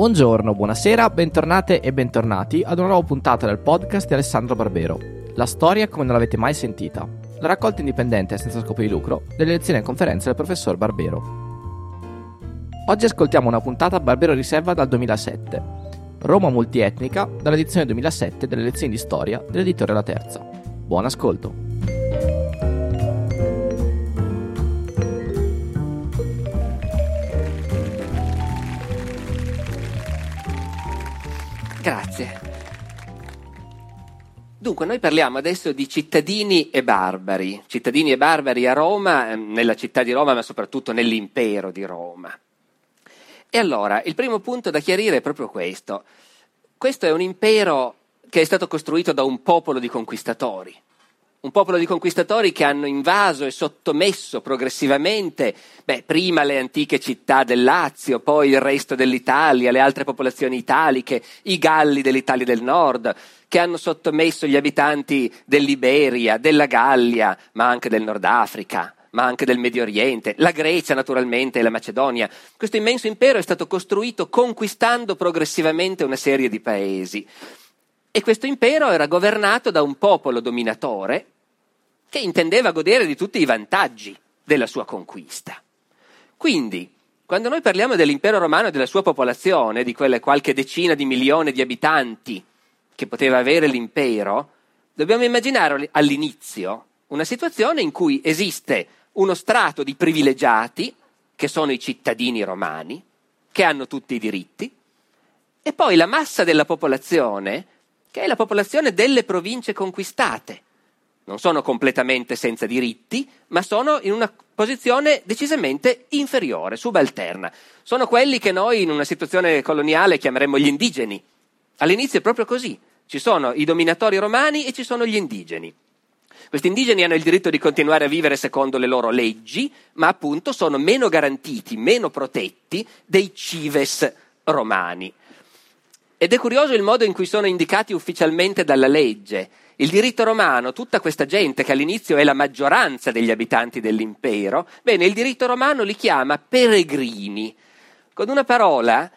Buongiorno, buonasera, bentornate e bentornati ad una nuova puntata del podcast di Alessandro Barbero. La storia come non l'avete mai sentita. La raccolta indipendente senza scopo di lucro delle lezioni e conferenze del professor Barbero. Oggi ascoltiamo una puntata Barbero Riserva dal 2007. Roma multietnica dall'edizione 2007 delle lezioni di storia dell'editore La Terza. Buon ascolto! Grazie. Dunque, noi parliamo adesso di cittadini e barbari, cittadini e barbari a Roma, ehm, nella città di Roma, ma soprattutto nell'impero di Roma. E allora, il primo punto da chiarire è proprio questo. Questo è un impero che è stato costruito da un popolo di conquistatori un popolo di conquistatori che hanno invaso e sottomesso progressivamente, beh, prima le antiche città del Lazio, poi il resto dell'Italia, le altre popolazioni italiche, i Galli dell'Italia del Nord, che hanno sottomesso gli abitanti dell'Iberia, della Gallia, ma anche del Nord Africa, ma anche del Medio Oriente, la Grecia naturalmente e la Macedonia. Questo immenso impero è stato costruito conquistando progressivamente una serie di paesi. E questo impero era governato da un popolo dominatore che intendeva godere di tutti i vantaggi della sua conquista. Quindi, quando noi parliamo dell'impero romano e della sua popolazione, di quelle qualche decina di milioni di abitanti che poteva avere l'impero, dobbiamo immaginare all'inizio una situazione in cui esiste uno strato di privilegiati, che sono i cittadini romani, che hanno tutti i diritti, e poi la massa della popolazione che è la popolazione delle province conquistate. Non sono completamente senza diritti, ma sono in una posizione decisamente inferiore, subalterna. Sono quelli che noi in una situazione coloniale chiameremmo gli indigeni. All'inizio è proprio così. Ci sono i dominatori romani e ci sono gli indigeni. Questi indigeni hanno il diritto di continuare a vivere secondo le loro leggi, ma appunto sono meno garantiti, meno protetti dei cives romani. Ed è curioso il modo in cui sono indicati ufficialmente dalla legge. Il diritto romano, tutta questa gente che all'inizio è la maggioranza degli abitanti dell'impero, bene, il diritto romano li chiama peregrini, con una parola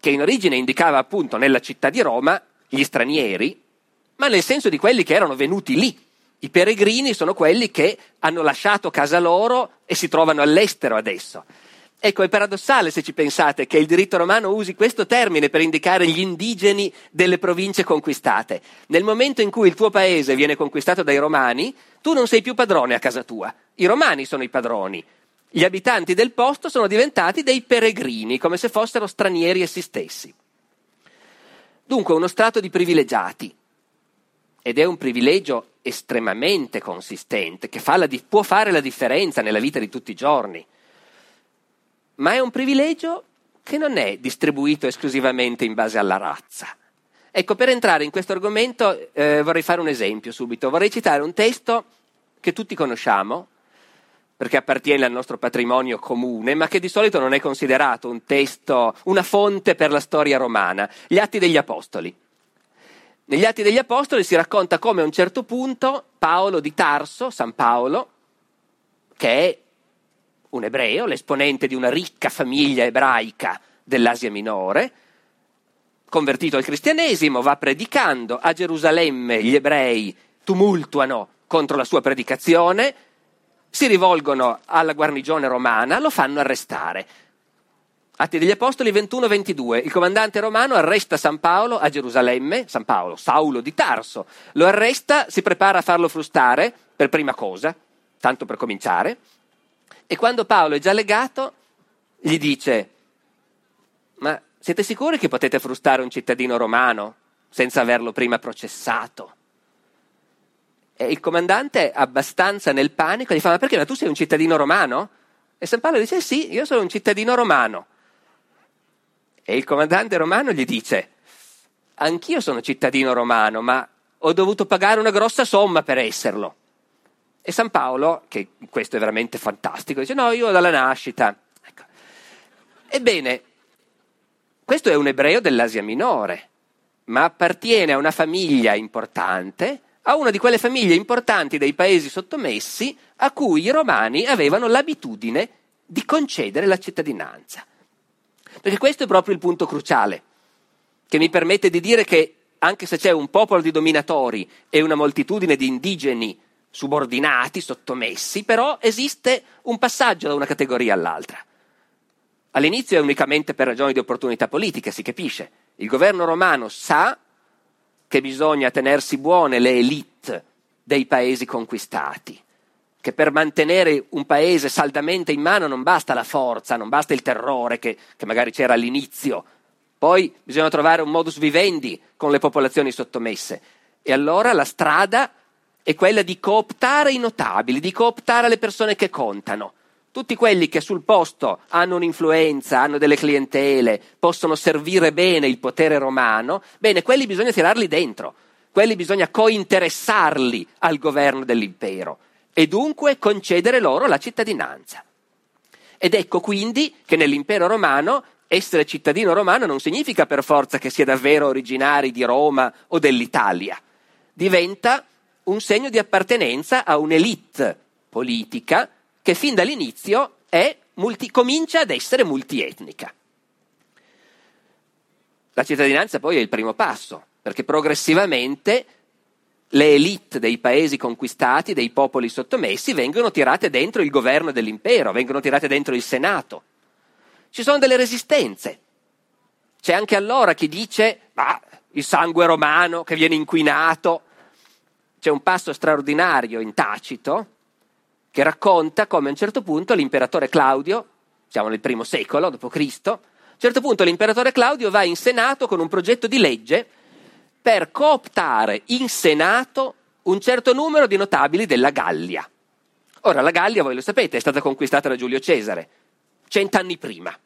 che in origine indicava appunto nella città di Roma gli stranieri, ma nel senso di quelli che erano venuti lì. I peregrini sono quelli che hanno lasciato casa loro e si trovano all'estero adesso. Ecco, è paradossale se ci pensate che il diritto romano usi questo termine per indicare gli indigeni delle province conquistate. Nel momento in cui il tuo paese viene conquistato dai romani, tu non sei più padrone a casa tua. I romani sono i padroni. Gli abitanti del posto sono diventati dei peregrini, come se fossero stranieri essi stessi. Dunque, uno strato di privilegiati. Ed è un privilegio estremamente consistente, che fa di- può fare la differenza nella vita di tutti i giorni ma è un privilegio che non è distribuito esclusivamente in base alla razza. Ecco, per entrare in questo argomento eh, vorrei fare un esempio subito. Vorrei citare un testo che tutti conosciamo, perché appartiene al nostro patrimonio comune, ma che di solito non è considerato un testo, una fonte per la storia romana, gli Atti degli Apostoli. Negli Atti degli Apostoli si racconta come a un certo punto Paolo di Tarso, San Paolo, che è un ebreo, l'esponente di una ricca famiglia ebraica dell'Asia Minore, convertito al cristianesimo, va predicando a Gerusalemme, gli ebrei tumultuano contro la sua predicazione, si rivolgono alla guarnigione romana, lo fanno arrestare. Atti degli Apostoli 21-22. Il comandante romano arresta San Paolo a Gerusalemme, San Paolo, Saulo di Tarso. Lo arresta, si prepara a farlo frustare per prima cosa, tanto per cominciare, e quando Paolo è già legato, gli dice, ma siete sicuri che potete frustare un cittadino romano senza averlo prima processato? E il comandante, abbastanza nel panico, gli fa, ma perché? Ma tu sei un cittadino romano? E San Paolo dice, sì, io sono un cittadino romano. E il comandante romano gli dice, anch'io sono cittadino romano, ma ho dovuto pagare una grossa somma per esserlo. E San Paolo, che questo è veramente fantastico, dice no, io dalla nascita. Ecco. Ebbene, questo è un ebreo dell'Asia Minore, ma appartiene a una famiglia importante, a una di quelle famiglie importanti dei paesi sottomessi a cui i romani avevano l'abitudine di concedere la cittadinanza. Perché questo è proprio il punto cruciale. che mi permette di dire che anche se c'è un popolo di dominatori e una moltitudine di indigeni subordinati, sottomessi, però esiste un passaggio da una categoria all'altra. All'inizio è unicamente per ragioni di opportunità politica, si capisce. Il governo romano sa che bisogna tenersi buone le elite dei paesi conquistati, che per mantenere un paese saldamente in mano non basta la forza, non basta il terrore che, che magari c'era all'inizio, poi bisogna trovare un modus vivendi con le popolazioni sottomesse. E allora la strada è quella di cooptare i notabili, di cooptare le persone che contano. Tutti quelli che sul posto hanno un'influenza, hanno delle clientele, possono servire bene il potere romano, bene, quelli bisogna tirarli dentro, quelli bisogna cointeressarli al governo dell'impero e dunque concedere loro la cittadinanza. Ed ecco quindi che nell'impero romano essere cittadino romano non significa per forza che sia davvero originari di Roma o dell'Italia, diventa un segno di appartenenza a un'elite politica che fin dall'inizio multi, comincia ad essere multietnica. La cittadinanza poi è il primo passo, perché progressivamente le elite dei paesi conquistati, dei popoli sottomessi, vengono tirate dentro il governo dell'impero, vengono tirate dentro il Senato. Ci sono delle resistenze. C'è anche allora chi dice, ma il sangue romano che viene inquinato. C'è un passo straordinario in Tacito che racconta come a un certo punto l'imperatore Claudio, siamo nel primo secolo d.C., a un certo punto l'imperatore Claudio va in Senato con un progetto di legge per cooptare in Senato un certo numero di notabili della Gallia. Ora, la Gallia, voi lo sapete, è stata conquistata da Giulio Cesare, cent'anni prima.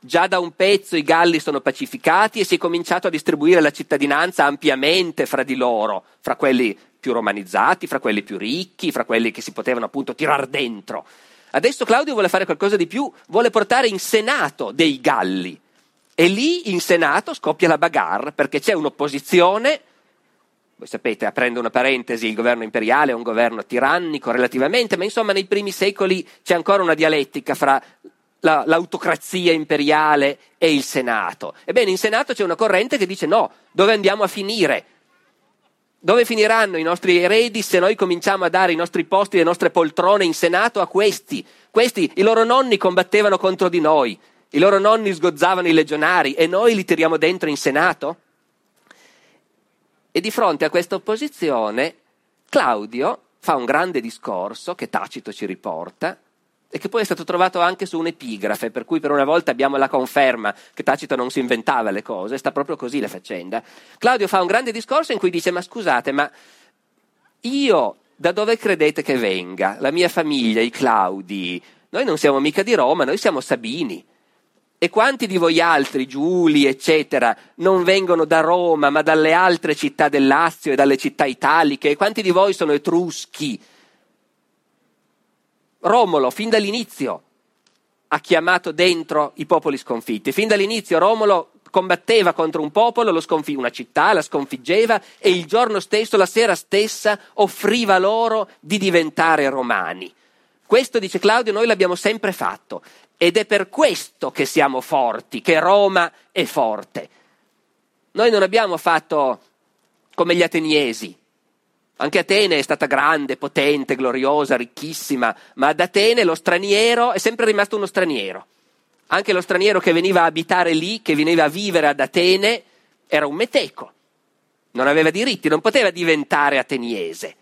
Già da un pezzo i Galli sono pacificati e si è cominciato a distribuire la cittadinanza ampiamente fra di loro, fra quelli più romanizzati, fra quelli più ricchi, fra quelli che si potevano appunto tirar dentro. Adesso Claudio vuole fare qualcosa di più, vuole portare in Senato dei Galli. E lì in Senato scoppia la bagarre perché c'è un'opposizione. Voi sapete, aprendo una parentesi, il governo imperiale è un governo tirannico relativamente, ma insomma nei primi secoli c'è ancora una dialettica fra la, l'autocrazia imperiale e il Senato. Ebbene, in Senato c'è una corrente che dice no, dove andiamo a finire? Dove finiranno i nostri eredi se noi cominciamo a dare i nostri posti, le nostre poltrone in Senato a questi? Questi, i loro nonni combattevano contro di noi, i loro nonni sgozzavano i legionari e noi li tiriamo dentro in Senato? E di fronte a questa opposizione, Claudio fa un grande discorso che Tacito ci riporta, e che poi è stato trovato anche su un'epigrafe, per cui per una volta abbiamo la conferma che Tacito non si inventava le cose, sta proprio così la faccenda. Claudio fa un grande discorso in cui dice: Ma scusate, ma io da dove credete che venga? La mia famiglia, i Claudi, noi non siamo mica di Roma, noi siamo Sabini. E quanti di voi altri, Giuli, eccetera, non vengono da Roma, ma dalle altre città del Lazio e dalle città italiche? E quanti di voi sono etruschi? Romolo, fin dall'inizio, ha chiamato dentro i popoli sconfitti. Fin dall'inizio Romolo combatteva contro un popolo, sconfì- una città, la sconfiggeva e il giorno stesso, la sera stessa, offriva loro di diventare romani. Questo, dice Claudio, noi l'abbiamo sempre fatto ed è per questo che siamo forti, che Roma è forte. Noi non abbiamo fatto come gli ateniesi, anche Atene è stata grande, potente, gloriosa, ricchissima, ma ad Atene lo straniero è sempre rimasto uno straniero. Anche lo straniero che veniva a abitare lì, che veniva a vivere ad Atene, era un meteco. Non aveva diritti, non poteva diventare ateniese.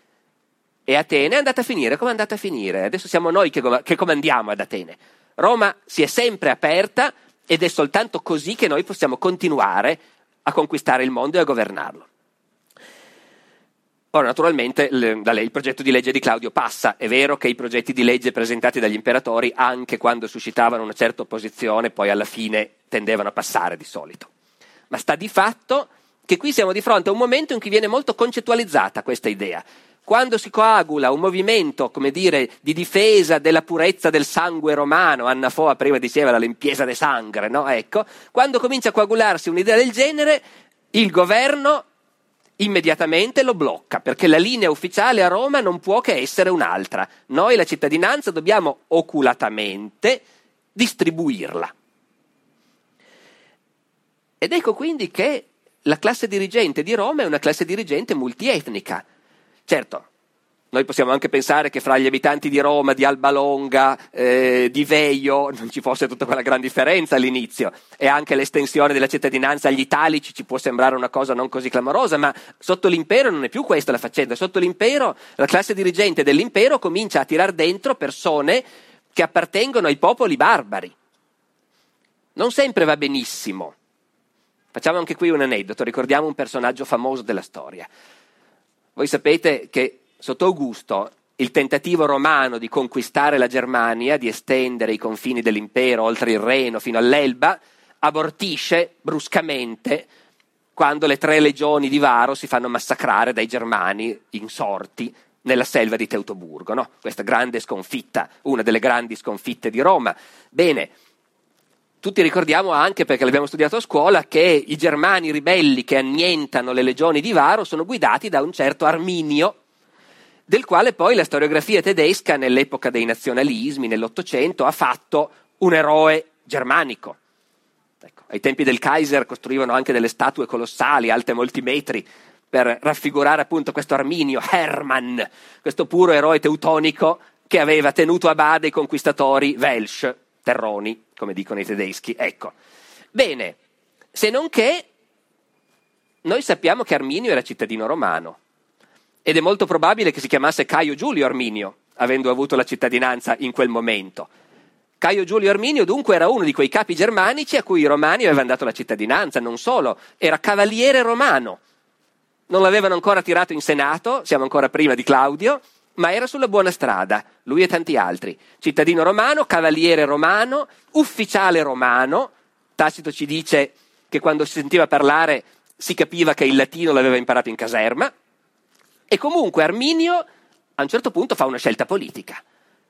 E Atene è andata a finire come è andata a finire. Adesso siamo noi che, che comandiamo ad Atene. Roma si è sempre aperta ed è soltanto così che noi possiamo continuare a conquistare il mondo e a governarlo. Ora, naturalmente, le, il progetto di legge di Claudio passa. È vero che i progetti di legge presentati dagli imperatori, anche quando suscitavano una certa opposizione, poi alla fine tendevano a passare di solito. Ma sta di fatto che qui siamo di fronte a un momento in cui viene molto concettualizzata questa idea. Quando si coagula un movimento, come dire, di difesa della purezza del sangue romano, Anna Foa prima diceva la limpieza de sangue, no? Ecco, quando comincia a coagularsi un'idea del genere, il governo immediatamente lo blocca, perché la linea ufficiale a Roma non può che essere un'altra. Noi la cittadinanza dobbiamo oculatamente distribuirla. Ed ecco quindi che la classe dirigente di Roma è una classe dirigente multietnica. Certo, noi possiamo anche pensare che fra gli abitanti di Roma, di Alba Longa, eh, di Veio non ci fosse tutta quella gran differenza all'inizio e anche l'estensione della cittadinanza agli italici ci può sembrare una cosa non così clamorosa, ma sotto l'impero non è più questa la faccenda. Sotto l'impero la classe dirigente dell'impero comincia a tirar dentro persone che appartengono ai popoli barbari. Non sempre va benissimo. Facciamo anche qui un aneddoto, ricordiamo un personaggio famoso della storia. Voi sapete che sotto Augusto il tentativo romano di conquistare la Germania, di estendere i confini dell'impero oltre il Reno fino all'Elba, abortisce bruscamente quando le tre legioni di Varo si fanno massacrare dai germani insorti nella selva di Teutoburgo. No? Questa grande sconfitta, una delle grandi sconfitte di Roma. Bene, tutti ricordiamo anche, perché l'abbiamo studiato a scuola, che i germani ribelli che annientano le legioni di Varo sono guidati da un certo Arminio, del quale poi la storiografia tedesca nell'epoca dei nazionalismi, nell'Ottocento, ha fatto un eroe germanico. Ecco, ai tempi del Kaiser costruivano anche delle statue colossali, alte molti metri, per raffigurare appunto questo Arminio, Hermann, questo puro eroe teutonico che aveva tenuto a bada i conquistatori Welsh, terroni, come dicono i tedeschi. Ecco. Bene, se non che noi sappiamo che Arminio era cittadino romano ed è molto probabile che si chiamasse Caio Giulio Arminio, avendo avuto la cittadinanza in quel momento. Caio Giulio Arminio dunque era uno di quei capi germanici a cui i romani avevano dato la cittadinanza, non solo, era cavaliere romano. Non l'avevano ancora tirato in Senato, siamo ancora prima di Claudio, ma era sulla buona strada, lui e tanti altri. Cittadino romano, cavaliere romano, ufficiale romano. Tacito ci dice che quando si sentiva parlare si capiva che il latino l'aveva imparato in caserma, e comunque Arminio a un certo punto fa una scelta politica.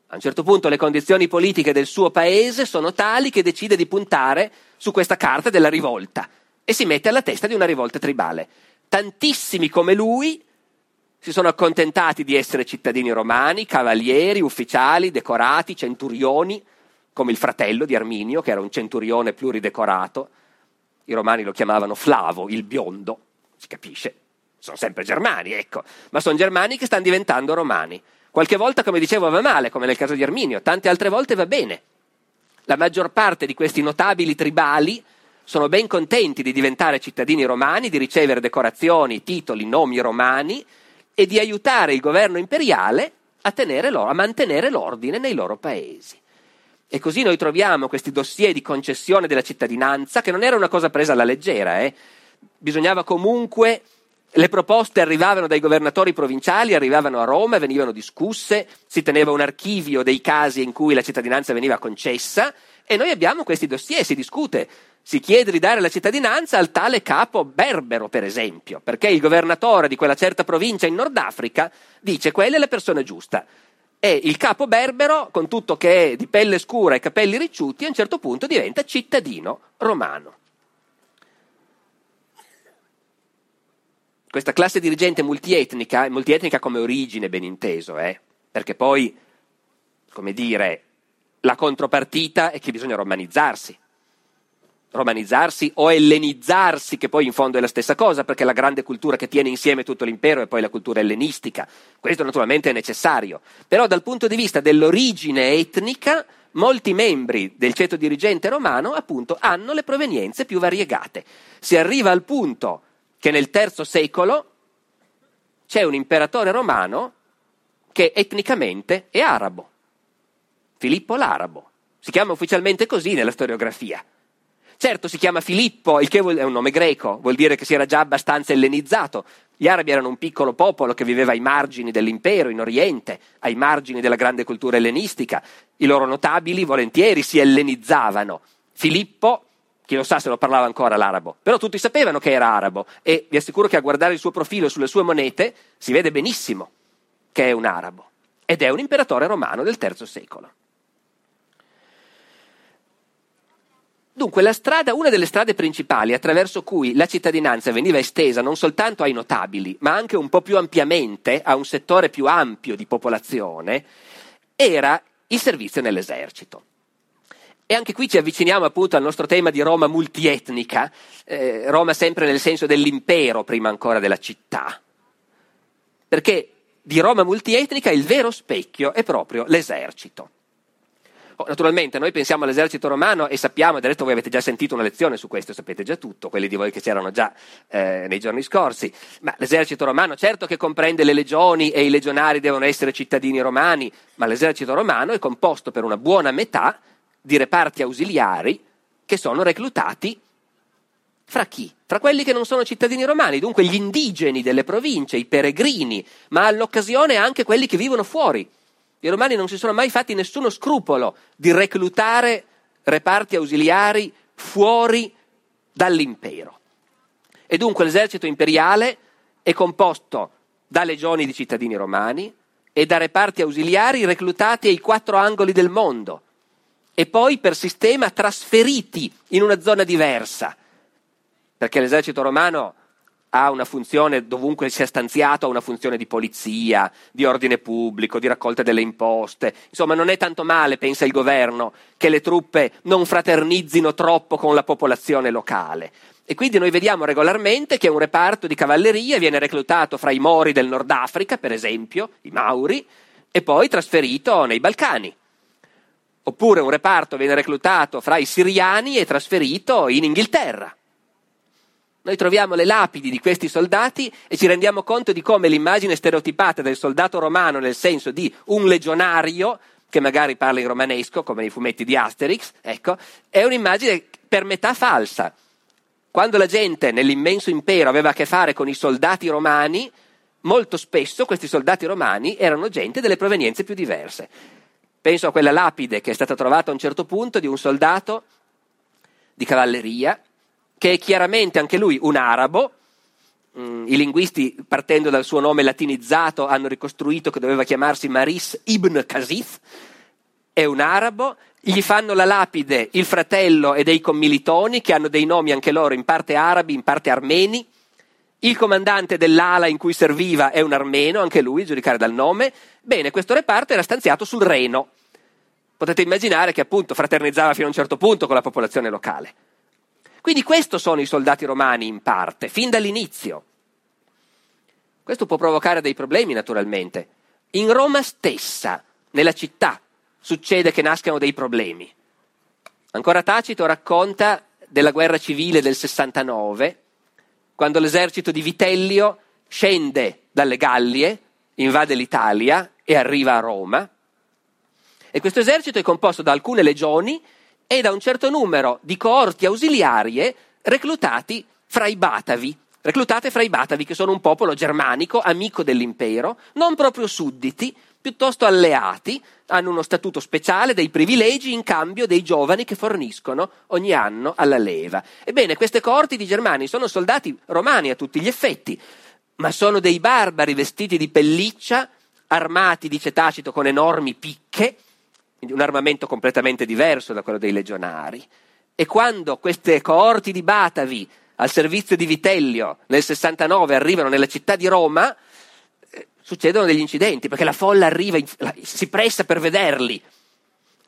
A un certo punto le condizioni politiche del suo paese sono tali che decide di puntare su questa carta della rivolta e si mette alla testa di una rivolta tribale. Tantissimi come lui si sono accontentati di essere cittadini romani, cavalieri, ufficiali, decorati, centurioni, come il fratello di Arminio, che era un centurione pluridecorato. I romani lo chiamavano Flavo, il biondo, si capisce, sono sempre germani, ecco, ma sono germani che stanno diventando romani. Qualche volta, come dicevo, va male, come nel caso di Arminio, tante altre volte va bene. La maggior parte di questi notabili tribali sono ben contenti di diventare cittadini romani, di ricevere decorazioni, titoli, nomi romani e di aiutare il governo imperiale a, a mantenere l'ordine nei loro paesi. E così noi troviamo questi dossier di concessione della cittadinanza, che non era una cosa presa alla leggera, eh? bisognava comunque le proposte arrivavano dai governatori provinciali, arrivavano a Roma, venivano discusse, si teneva un archivio dei casi in cui la cittadinanza veniva concessa e noi abbiamo questi dossier, si discute, si chiede di dare la cittadinanza al tale capo berbero, per esempio, perché il governatore di quella certa provincia in Nord Africa dice quella è la persona giusta. E il capo berbero, con tutto che è di pelle scura e capelli ricciuti, a un certo punto diventa cittadino romano. Questa classe dirigente multietnica, multietnica come origine ben inteso, eh? perché poi, come dire, la contropartita è che bisogna romanizzarsi. Romanizzarsi o ellenizzarsi, che poi in fondo è la stessa cosa, perché la grande cultura che tiene insieme tutto l'impero è poi la cultura ellenistica. Questo naturalmente è necessario. Però dal punto di vista dell'origine etnica, molti membri del ceto dirigente romano, appunto, hanno le provenienze più variegate. Si arriva al punto che nel III secolo c'è un imperatore romano che etnicamente è arabo, Filippo l'Arabo. Si chiama ufficialmente così nella storiografia. Certo si chiama Filippo, il che è un nome greco, vuol dire che si era già abbastanza ellenizzato. Gli arabi erano un piccolo popolo che viveva ai margini dell'impero, in Oriente, ai margini della grande cultura ellenistica. I loro notabili volentieri si ellenizzavano. Filippo chi lo sa se lo parlava ancora l'arabo, però tutti sapevano che era arabo e vi assicuro che a guardare il suo profilo sulle sue monete si vede benissimo che è un arabo ed è un imperatore romano del III secolo. Dunque, strada, una delle strade principali attraverso cui la cittadinanza veniva estesa non soltanto ai notabili, ma anche un po' più ampiamente a un settore più ampio di popolazione, era il servizio nell'esercito. E anche qui ci avviciniamo appunto al nostro tema di Roma multietnica, eh, Roma sempre nel senso dell'impero prima ancora della città. Perché di Roma multietnica il vero specchio è proprio l'esercito. Oh, naturalmente noi pensiamo all'esercito romano e sappiamo, del resto voi avete già sentito una lezione su questo, sapete già tutto, quelli di voi che c'erano già eh, nei giorni scorsi, ma l'esercito romano certo che comprende le legioni e i legionari devono essere cittadini romani, ma l'esercito romano è composto per una buona metà di reparti ausiliari che sono reclutati fra chi? Fra quelli che non sono cittadini romani, dunque gli indigeni delle province, i peregrini, ma all'occasione anche quelli che vivono fuori i romani non si sono mai fatti nessuno scrupolo di reclutare reparti ausiliari fuori dall'impero. E dunque l'esercito imperiale è composto da legioni di cittadini romani e da reparti ausiliari reclutati ai quattro angoli del mondo e poi per sistema trasferiti in una zona diversa, perché l'esercito romano ha una funzione, dovunque sia stanziato, ha una funzione di polizia, di ordine pubblico, di raccolta delle imposte. Insomma, non è tanto male, pensa il governo, che le truppe non fraternizzino troppo con la popolazione locale. E quindi noi vediamo regolarmente che un reparto di cavalleria viene reclutato fra i Mori del Nord Africa, per esempio, i Mauri, e poi trasferito nei Balcani. Oppure un reparto viene reclutato fra i siriani e trasferito in Inghilterra. Noi troviamo le lapidi di questi soldati e ci rendiamo conto di come l'immagine stereotipata del soldato romano nel senso di un legionario, che magari parla in romanesco, come nei fumetti di Asterix, ecco, è un'immagine per metà falsa. Quando la gente nell'immenso impero aveva a che fare con i soldati romani, molto spesso questi soldati romani erano gente delle provenienze più diverse. Penso a quella lapide che è stata trovata a un certo punto di un soldato di cavalleria che è chiaramente anche lui un arabo. Mm, I linguisti, partendo dal suo nome latinizzato, hanno ricostruito che doveva chiamarsi Maris ibn Khazif. È un arabo. Gli fanno la lapide il fratello e dei commilitoni, che hanno dei nomi anche loro in parte arabi, in parte armeni. Il comandante dell'ala in cui serviva è un armeno, anche lui, giudicare dal nome. Bene, questo reparto era stanziato sul Reno. Potete immaginare che appunto fraternizzava fino a un certo punto con la popolazione locale. Quindi questo sono i soldati romani in parte, fin dall'inizio. Questo può provocare dei problemi naturalmente. In Roma stessa, nella città, succede che nascano dei problemi. Ancora Tacito racconta della guerra civile del 69, quando l'esercito di Vitellio scende dalle Gallie, invade l'Italia e arriva a Roma. E questo esercito è composto da alcune legioni e da un certo numero di coorti ausiliarie reclutati fra i Batavi, reclutate fra i Batavi, che sono un popolo germanico, amico dell'impero, non proprio sudditi, piuttosto alleati, hanno uno statuto speciale, dei privilegi in cambio dei giovani che forniscono ogni anno alla leva. Ebbene, queste coorti di germani sono soldati romani a tutti gli effetti, ma sono dei barbari vestiti di pelliccia, armati, dice Tacito, con enormi picche, un armamento completamente diverso da quello dei legionari. E quando queste coorti di Batavi al servizio di Vitellio nel 69 arrivano nella città di Roma, succedono degli incidenti perché la folla arriva, si pressa per vederli.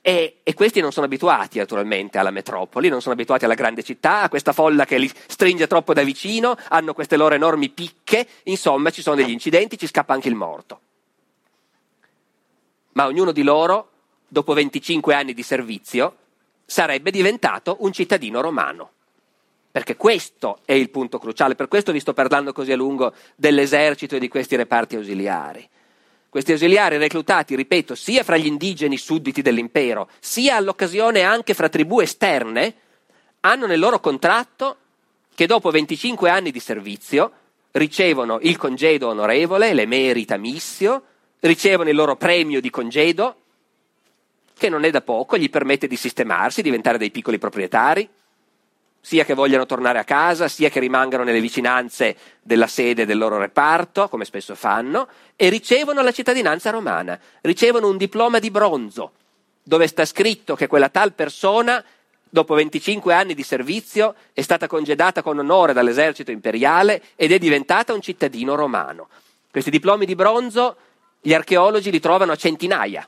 E, e, questi non sono abituati naturalmente alla metropoli, non sono abituati alla grande città, a questa folla che li stringe troppo da vicino, hanno queste loro enormi picche, insomma ci sono degli incidenti, ci scappa anche il morto. Ma ognuno di loro dopo 25 anni di servizio, sarebbe diventato un cittadino romano. Perché questo è il punto cruciale, per questo vi sto parlando così a lungo dell'esercito e di questi reparti ausiliari. Questi ausiliari reclutati, ripeto, sia fra gli indigeni sudditi dell'impero, sia all'occasione anche fra tribù esterne, hanno nel loro contratto che dopo 25 anni di servizio ricevono il congedo onorevole, l'emerita missio, ricevono il loro premio di congedo, che non è da poco, gli permette di sistemarsi, diventare dei piccoli proprietari, sia che vogliano tornare a casa, sia che rimangano nelle vicinanze della sede del loro reparto, come spesso fanno, e ricevono la cittadinanza romana, ricevono un diploma di bronzo, dove sta scritto che quella tal persona, dopo 25 anni di servizio, è stata congedata con onore dall'esercito imperiale ed è diventata un cittadino romano. Questi diplomi di bronzo gli archeologi li trovano a centinaia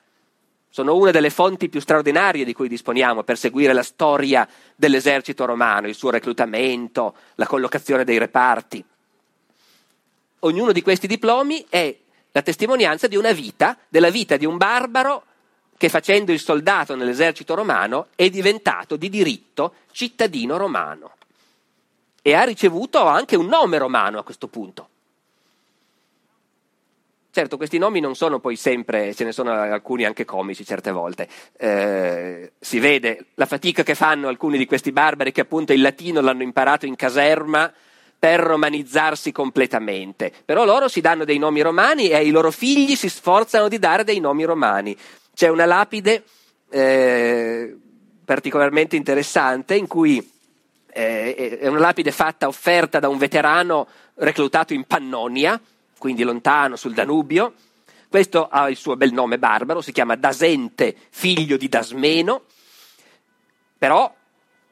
sono una delle fonti più straordinarie di cui disponiamo per seguire la storia dell'esercito romano, il suo reclutamento, la collocazione dei reparti. Ognuno di questi diplomi è la testimonianza di una vita, della vita di un barbaro che facendo il soldato nell'esercito romano è diventato di diritto cittadino romano e ha ricevuto anche un nome romano a questo punto. Certo, questi nomi non sono poi sempre, ce ne sono alcuni anche comici certe volte. Eh, si vede la fatica che fanno alcuni di questi barbari che appunto il latino l'hanno imparato in caserma per romanizzarsi completamente. Però loro si danno dei nomi romani e ai loro figli si sforzano di dare dei nomi romani. C'è una lapide eh, particolarmente interessante in cui eh, è una lapide fatta offerta da un veterano reclutato in Pannonia quindi lontano sul Danubio. Questo ha il suo bel nome barbaro, si chiama Dasente, figlio di Dasmeno, però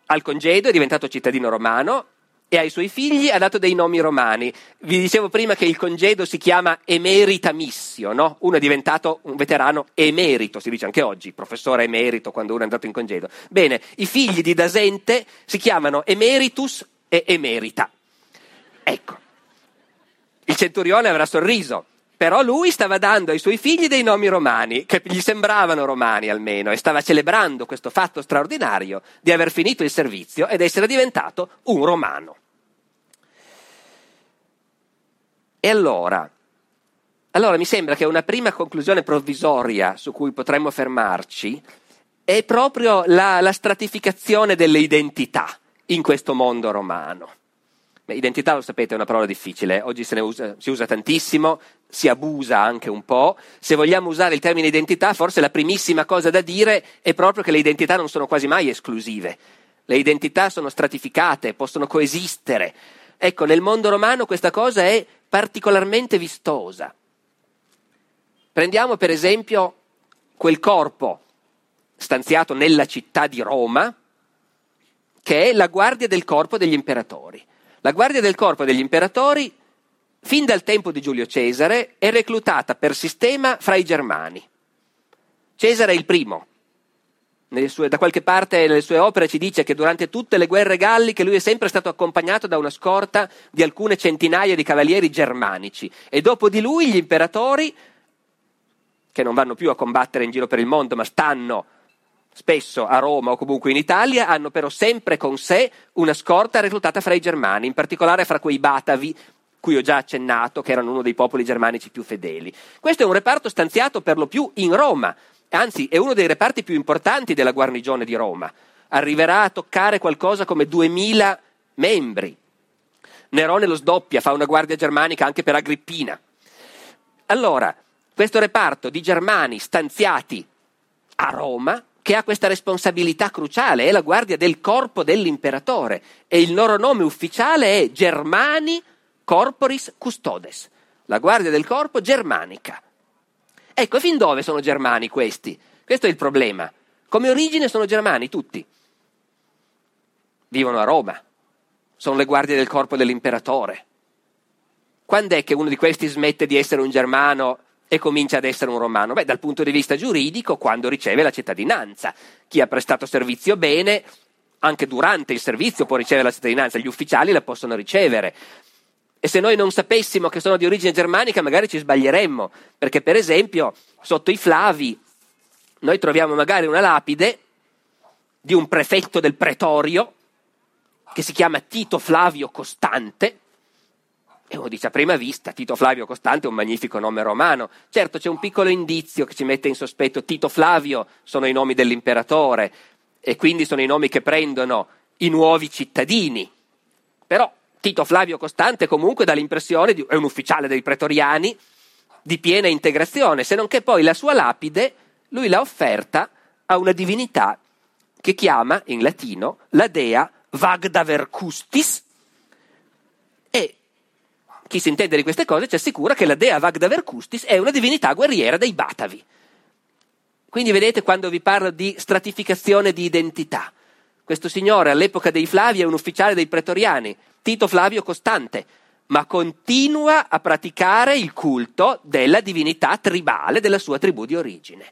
al congedo è diventato cittadino romano e ai suoi figli ha dato dei nomi romani. Vi dicevo prima che il congedo si chiama emerita missio, no? Uno è diventato un veterano emerito, si dice anche oggi, professore emerito quando uno è andato in congedo. Bene, i figli di Dasente si chiamano emeritus e emerita. Ecco. Il centurione avrà sorriso, però lui stava dando ai suoi figli dei nomi romani, che gli sembravano romani almeno, e stava celebrando questo fatto straordinario di aver finito il servizio ed essere diventato un romano. E allora, allora mi sembra che una prima conclusione provvisoria su cui potremmo fermarci è proprio la, la stratificazione delle identità in questo mondo romano. Identità, lo sapete, è una parola difficile, oggi usa, si usa tantissimo, si abusa anche un po'. Se vogliamo usare il termine identità, forse la primissima cosa da dire è proprio che le identità non sono quasi mai esclusive. Le identità sono stratificate, possono coesistere. Ecco, nel mondo romano questa cosa è particolarmente vistosa. Prendiamo per esempio quel corpo stanziato nella città di Roma, che è la guardia del corpo degli imperatori. La guardia del corpo degli imperatori, fin dal tempo di Giulio Cesare, è reclutata per sistema fra i germani. Cesare è il primo. Sue, da qualche parte nelle sue opere ci dice che durante tutte le guerre galliche lui è sempre stato accompagnato da una scorta di alcune centinaia di cavalieri germanici e dopo di lui gli imperatori, che non vanno più a combattere in giro per il mondo ma stanno spesso a Roma o comunque in Italia, hanno però sempre con sé una scorta reclutata fra i germani, in particolare fra quei batavi cui ho già accennato, che erano uno dei popoli germanici più fedeli. Questo è un reparto stanziato per lo più in Roma, anzi è uno dei reparti più importanti della guarnigione di Roma. Arriverà a toccare qualcosa come 2000 membri. Nerone lo sdoppia, fa una guardia germanica anche per Agrippina. Allora, questo reparto di germani stanziati a Roma che ha questa responsabilità cruciale, è la guardia del corpo dell'imperatore e il loro nome ufficiale è Germani Corporis Custodes, la guardia del corpo germanica. Ecco, fin dove sono germani questi? Questo è il problema. Come origine sono germani tutti. Vivono a Roma, sono le guardie del corpo dell'imperatore. Quando è che uno di questi smette di essere un germano e comincia ad essere un romano? Beh, dal punto di vista giuridico, quando riceve la cittadinanza. Chi ha prestato servizio bene, anche durante il servizio può ricevere la cittadinanza, gli ufficiali la possono ricevere. E se noi non sapessimo che sono di origine germanica, magari ci sbaglieremmo, perché per esempio sotto i Flavi noi troviamo magari una lapide di un prefetto del pretorio che si chiama Tito Flavio Costante, e uno dice a prima vista Tito Flavio Costante è un magnifico nome romano. Certo c'è un piccolo indizio che ci mette in sospetto. Tito Flavio sono i nomi dell'imperatore e quindi sono i nomi che prendono i nuovi cittadini. Però Tito Flavio Costante comunque dà l'impressione di è un ufficiale dei pretoriani di piena integrazione, se non che poi la sua lapide lui l'ha offerta a una divinità che chiama in latino la dea Vagdaver Custis e chi si intende di queste cose ci assicura che la dea Vagdaver Custis è una divinità guerriera dei Batavi. Quindi vedete quando vi parlo di stratificazione di identità. Questo signore all'epoca dei Flavi è un ufficiale dei pretoriani, Tito Flavio Costante, ma continua a praticare il culto della divinità tribale della sua tribù di origine.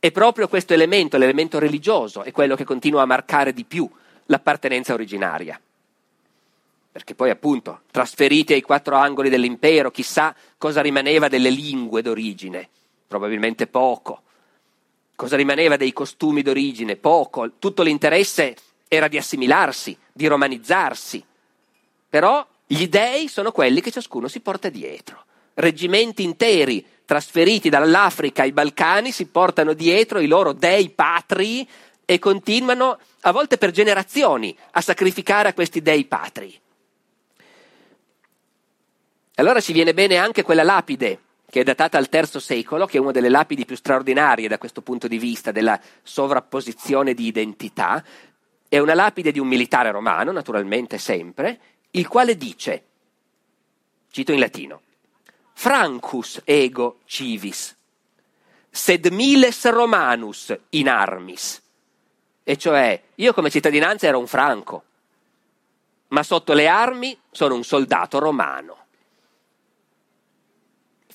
E proprio questo elemento, l'elemento religioso, è quello che continua a marcare di più l'appartenenza originaria. Perché poi appunto, trasferiti ai quattro angoli dell'impero, chissà cosa rimaneva delle lingue d'origine, probabilmente poco. Cosa rimaneva dei costumi d'origine? Poco. Tutto l'interesse era di assimilarsi, di romanizzarsi. Però gli dei sono quelli che ciascuno si porta dietro. Reggimenti interi trasferiti dall'Africa ai Balcani si portano dietro i loro dei patri e continuano, a volte per generazioni, a sacrificare a questi dei patri. Allora ci viene bene anche quella lapide che è datata al III secolo, che è una delle lapidi più straordinarie da questo punto di vista della sovrapposizione di identità. È una lapide di un militare romano, naturalmente sempre, il quale dice, cito in latino, Francus ego civis, sed miles romanus in armis. E cioè, io come cittadinanza ero un franco, ma sotto le armi sono un soldato romano.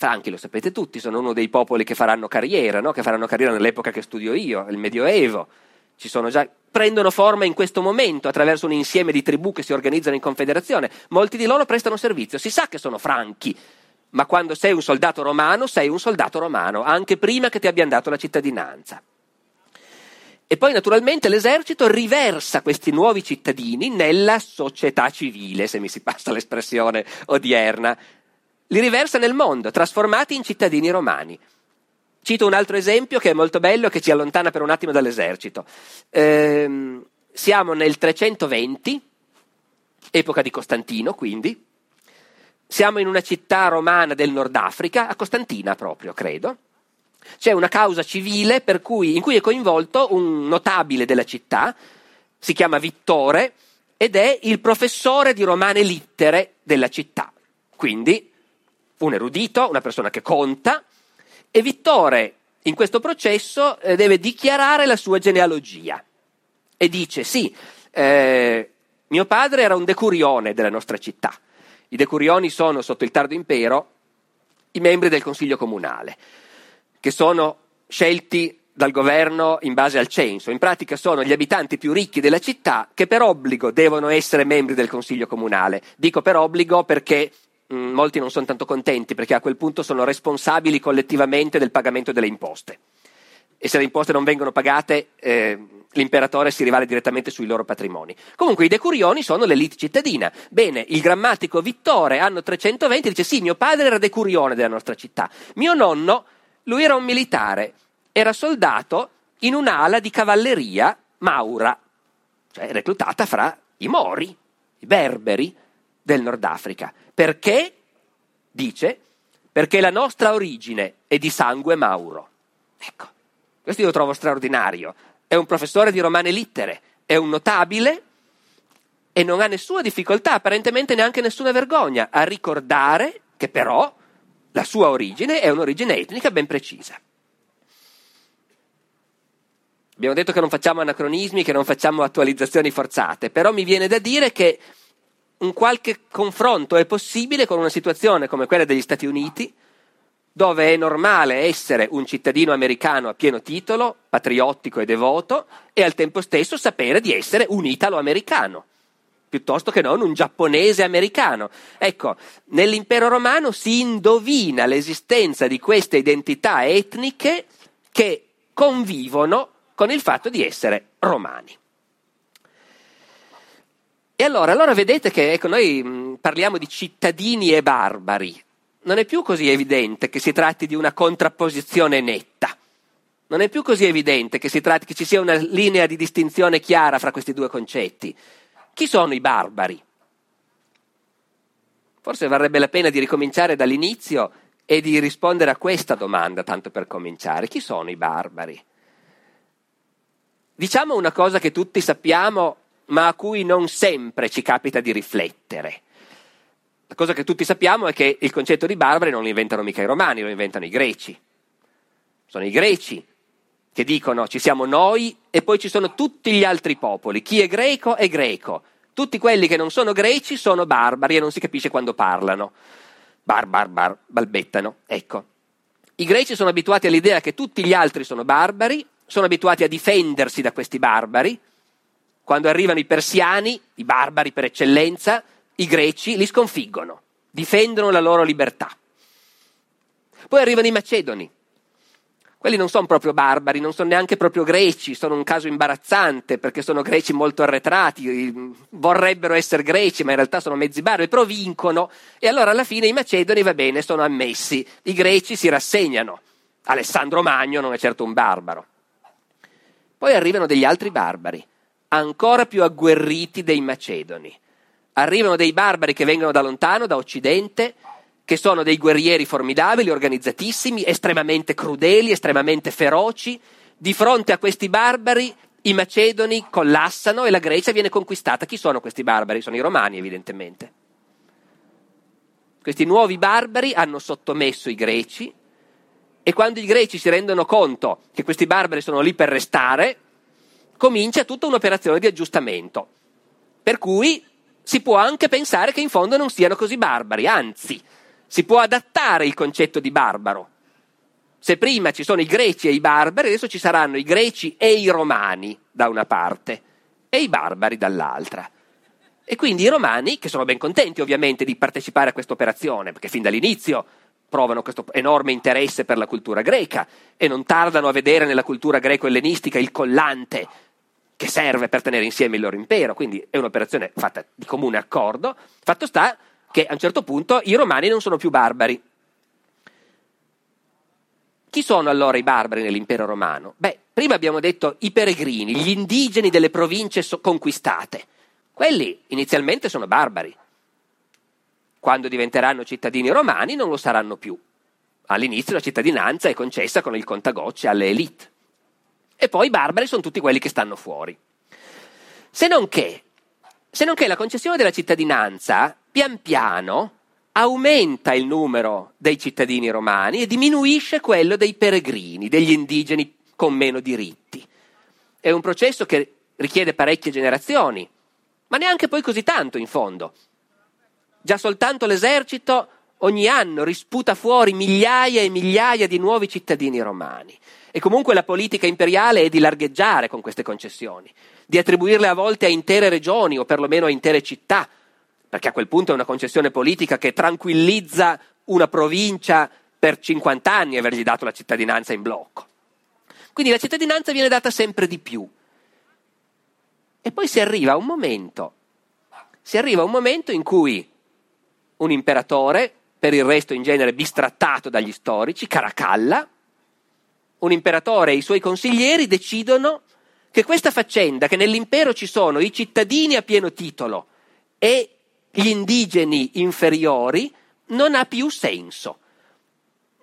Franchi, lo sapete tutti, sono uno dei popoli che faranno carriera, no? che faranno carriera nell'epoca che studio io, il Medioevo. Già, prendono forma in questo momento attraverso un insieme di tribù che si organizzano in confederazione. Molti di loro prestano servizio, si sa che sono franchi, ma quando sei un soldato romano, sei un soldato romano, anche prima che ti abbiano dato la cittadinanza. E poi naturalmente l'esercito riversa questi nuovi cittadini nella società civile, se mi si passa l'espressione odierna. Li riversa nel mondo, trasformati in cittadini romani. Cito un altro esempio che è molto bello e che ci allontana per un attimo dall'esercito. Ehm, siamo nel 320, epoca di Costantino, quindi, siamo in una città romana del Nord Africa, a Costantina proprio, credo. C'è una causa civile cui, in cui è coinvolto un notabile della città, si chiama Vittore, ed è il professore di romane littere della città. Quindi un erudito, una persona che conta, e Vittore in questo processo eh, deve dichiarare la sua genealogia. E dice, sì, eh, mio padre era un decurione della nostra città i decurioni sono, sotto il tardo impero, i membri del consiglio comunale, che sono scelti dal governo in base al censo. In pratica sono gli abitanti più ricchi della città che per obbligo devono essere membri del consiglio comunale. Dico per obbligo perché molti non sono tanto contenti, perché a quel punto sono responsabili collettivamente del pagamento delle imposte. E se le imposte non vengono pagate, eh, l'imperatore si rivale direttamente sui loro patrimoni. Comunque i decurioni sono l'elite cittadina. Bene, il grammatico Vittore, anno 320, dice sì, mio padre era decurione della nostra città. Mio nonno, lui era un militare, era soldato in un'ala di cavalleria maura, cioè reclutata fra i mori, i berberi del Nord Africa. Perché? Dice, perché la nostra origine è di sangue mauro. Ecco, questo io lo trovo straordinario è un professore di romane littere, è un notabile e non ha nessuna difficoltà, apparentemente neanche nessuna vergogna, a ricordare che però la sua origine è un'origine etnica ben precisa. Abbiamo detto che non facciamo anacronismi, che non facciamo attualizzazioni forzate, però mi viene da dire che un qualche confronto è possibile con una situazione come quella degli Stati Uniti, dove è normale essere un cittadino americano a pieno titolo, patriottico e devoto, e al tempo stesso sapere di essere un italo-americano, piuttosto che non un giapponese americano. Ecco, nell'impero romano si indovina l'esistenza di queste identità etniche che convivono con il fatto di essere romani. E allora, allora vedete che ecco, noi parliamo di cittadini e barbari, non è più così evidente che si tratti di una contrapposizione netta. Non è più così evidente che, tratti, che ci sia una linea di distinzione chiara fra questi due concetti. Chi sono i barbari? Forse varrebbe la pena di ricominciare dall'inizio e di rispondere a questa domanda, tanto per cominciare. Chi sono i barbari? Diciamo una cosa che tutti sappiamo, ma a cui non sempre ci capita di riflettere. La cosa che tutti sappiamo è che il concetto di barbari non lo inventano mica i romani, lo inventano i greci. Sono i greci che dicono ci siamo noi e poi ci sono tutti gli altri popoli. Chi è greco è greco. Tutti quelli che non sono greci sono barbari e non si capisce quando parlano. Bar, bar, bar, balbettano. Ecco. I greci sono abituati all'idea che tutti gli altri sono barbari, sono abituati a difendersi da questi barbari. Quando arrivano i persiani, i barbari per eccellenza, i greci li sconfiggono, difendono la loro libertà. Poi arrivano i macedoni. Quelli non sono proprio barbari, non sono neanche proprio greci, sono un caso imbarazzante perché sono greci molto arretrati, vorrebbero essere greci ma in realtà sono mezzi barbari, però vincono e allora alla fine i macedoni va bene, sono ammessi, i greci si rassegnano. Alessandro Magno non è certo un barbaro. Poi arrivano degli altri barbari, ancora più agguerriti dei macedoni. Arrivano dei barbari che vengono da lontano, da occidente, che sono dei guerrieri formidabili, organizzatissimi, estremamente crudeli, estremamente feroci. Di fronte a questi barbari i macedoni collassano e la Grecia viene conquistata. Chi sono questi barbari? Sono i romani, evidentemente. Questi nuovi barbari hanno sottomesso i greci e quando i greci si rendono conto che questi barbari sono lì per restare, comincia tutta un'operazione di aggiustamento. Per cui si può anche pensare che in fondo non siano così barbari, anzi, si può adattare il concetto di barbaro. Se prima ci sono i greci e i barbari, adesso ci saranno i greci e i romani da una parte e i barbari dall'altra. E quindi i romani, che sono ben contenti ovviamente di partecipare a questa operazione, perché fin dall'inizio provano questo enorme interesse per la cultura greca e non tardano a vedere nella cultura greco-ellenistica il collante che serve per tenere insieme il loro impero, quindi è un'operazione fatta di comune accordo. Fatto sta che a un certo punto i romani non sono più barbari. Chi sono allora i barbari nell'impero romano? Beh, prima abbiamo detto i peregrini, gli indigeni delle province conquistate. Quelli inizialmente sono barbari. Quando diventeranno cittadini romani non lo saranno più. All'inizio la cittadinanza è concessa con il contagocce alle elite. E poi i barbari sono tutti quelli che stanno fuori. Se non che, se non che la concessione della cittadinanza, pian piano, aumenta il numero dei cittadini romani e diminuisce quello dei peregrini, degli indigeni con meno diritti. È un processo che richiede parecchie generazioni, ma neanche poi così tanto in fondo. Già soltanto l'esercito ogni anno risputa fuori migliaia e migliaia di nuovi cittadini romani. E comunque la politica imperiale è di largheggiare con queste concessioni, di attribuirle a volte a intere regioni o perlomeno a intere città, perché a quel punto è una concessione politica che tranquillizza una provincia per 50 anni avergli dato la cittadinanza in blocco. Quindi la cittadinanza viene data sempre di più. E poi si arriva a un momento, si arriva a un momento in cui un imperatore, per il resto in genere bistrattato dagli storici, Caracalla, un imperatore e i suoi consiglieri decidono che questa faccenda, che nell'impero ci sono i cittadini a pieno titolo e gli indigeni inferiori, non ha più senso.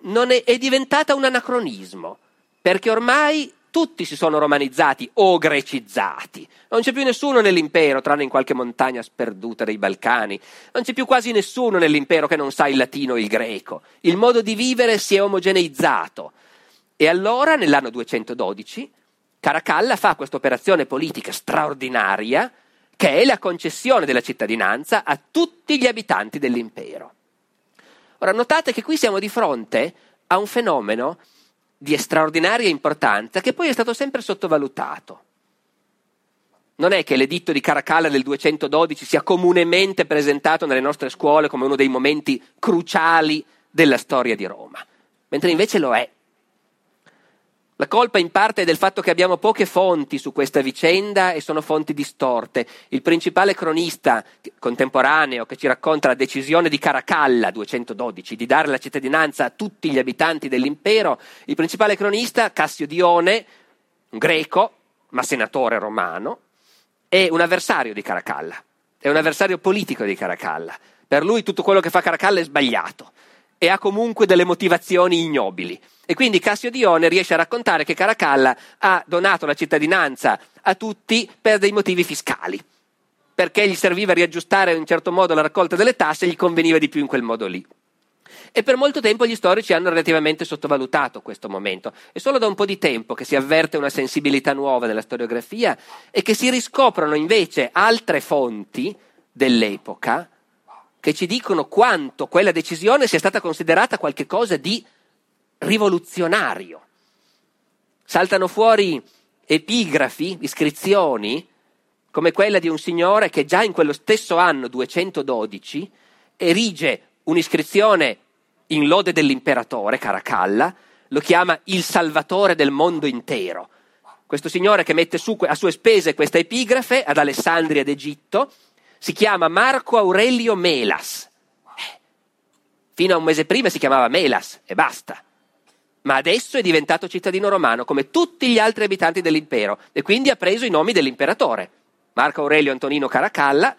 È, è diventata un anacronismo, perché ormai tutti si sono romanizzati o grecizzati. Non c'è più nessuno nell'impero, tranne in qualche montagna sperduta dei Balcani. Non c'è più quasi nessuno nell'impero che non sa il latino e il greco. Il modo di vivere si è omogeneizzato. E allora, nell'anno 212, Caracalla fa questa operazione politica straordinaria, che è la concessione della cittadinanza a tutti gli abitanti dell'impero. Ora, notate che qui siamo di fronte a un fenomeno di straordinaria importanza che poi è stato sempre sottovalutato. Non è che l'editto di Caracalla del 212 sia comunemente presentato nelle nostre scuole come uno dei momenti cruciali della storia di Roma, mentre invece lo è. La colpa in parte è del fatto che abbiamo poche fonti su questa vicenda e sono fonti distorte. Il principale cronista contemporaneo che ci racconta la decisione di Caracalla 212 di dare la cittadinanza a tutti gli abitanti dell'impero, il principale cronista Cassio Dione, un greco, ma senatore romano, è un avversario di Caracalla, è un avversario politico di Caracalla. Per lui tutto quello che fa Caracalla è sbagliato e ha comunque delle motivazioni ignobili. E quindi Cassio Dione riesce a raccontare che Caracalla ha donato la cittadinanza a tutti per dei motivi fiscali, perché gli serviva riaggiustare in un certo modo la raccolta delle tasse e gli conveniva di più in quel modo lì. E per molto tempo gli storici hanno relativamente sottovalutato questo momento. È solo da un po' di tempo che si avverte una sensibilità nuova nella storiografia e che si riscoprono invece altre fonti dell'epoca che ci dicono quanto quella decisione sia stata considerata qualcosa di rivoluzionario. Saltano fuori epigrafi, iscrizioni, come quella di un signore che già in quello stesso anno 212 erige un'iscrizione in lode dell'imperatore Caracalla, lo chiama il salvatore del mondo intero. Questo signore che mette su a sue spese questa epigrafe ad Alessandria d'Egitto si chiama Marco Aurelio Melas. Eh, fino a un mese prima si chiamava Melas e basta. Ma adesso è diventato cittadino romano come tutti gli altri abitanti dell'impero e quindi ha preso i nomi dell'imperatore. Marco Aurelio Antonino Caracalla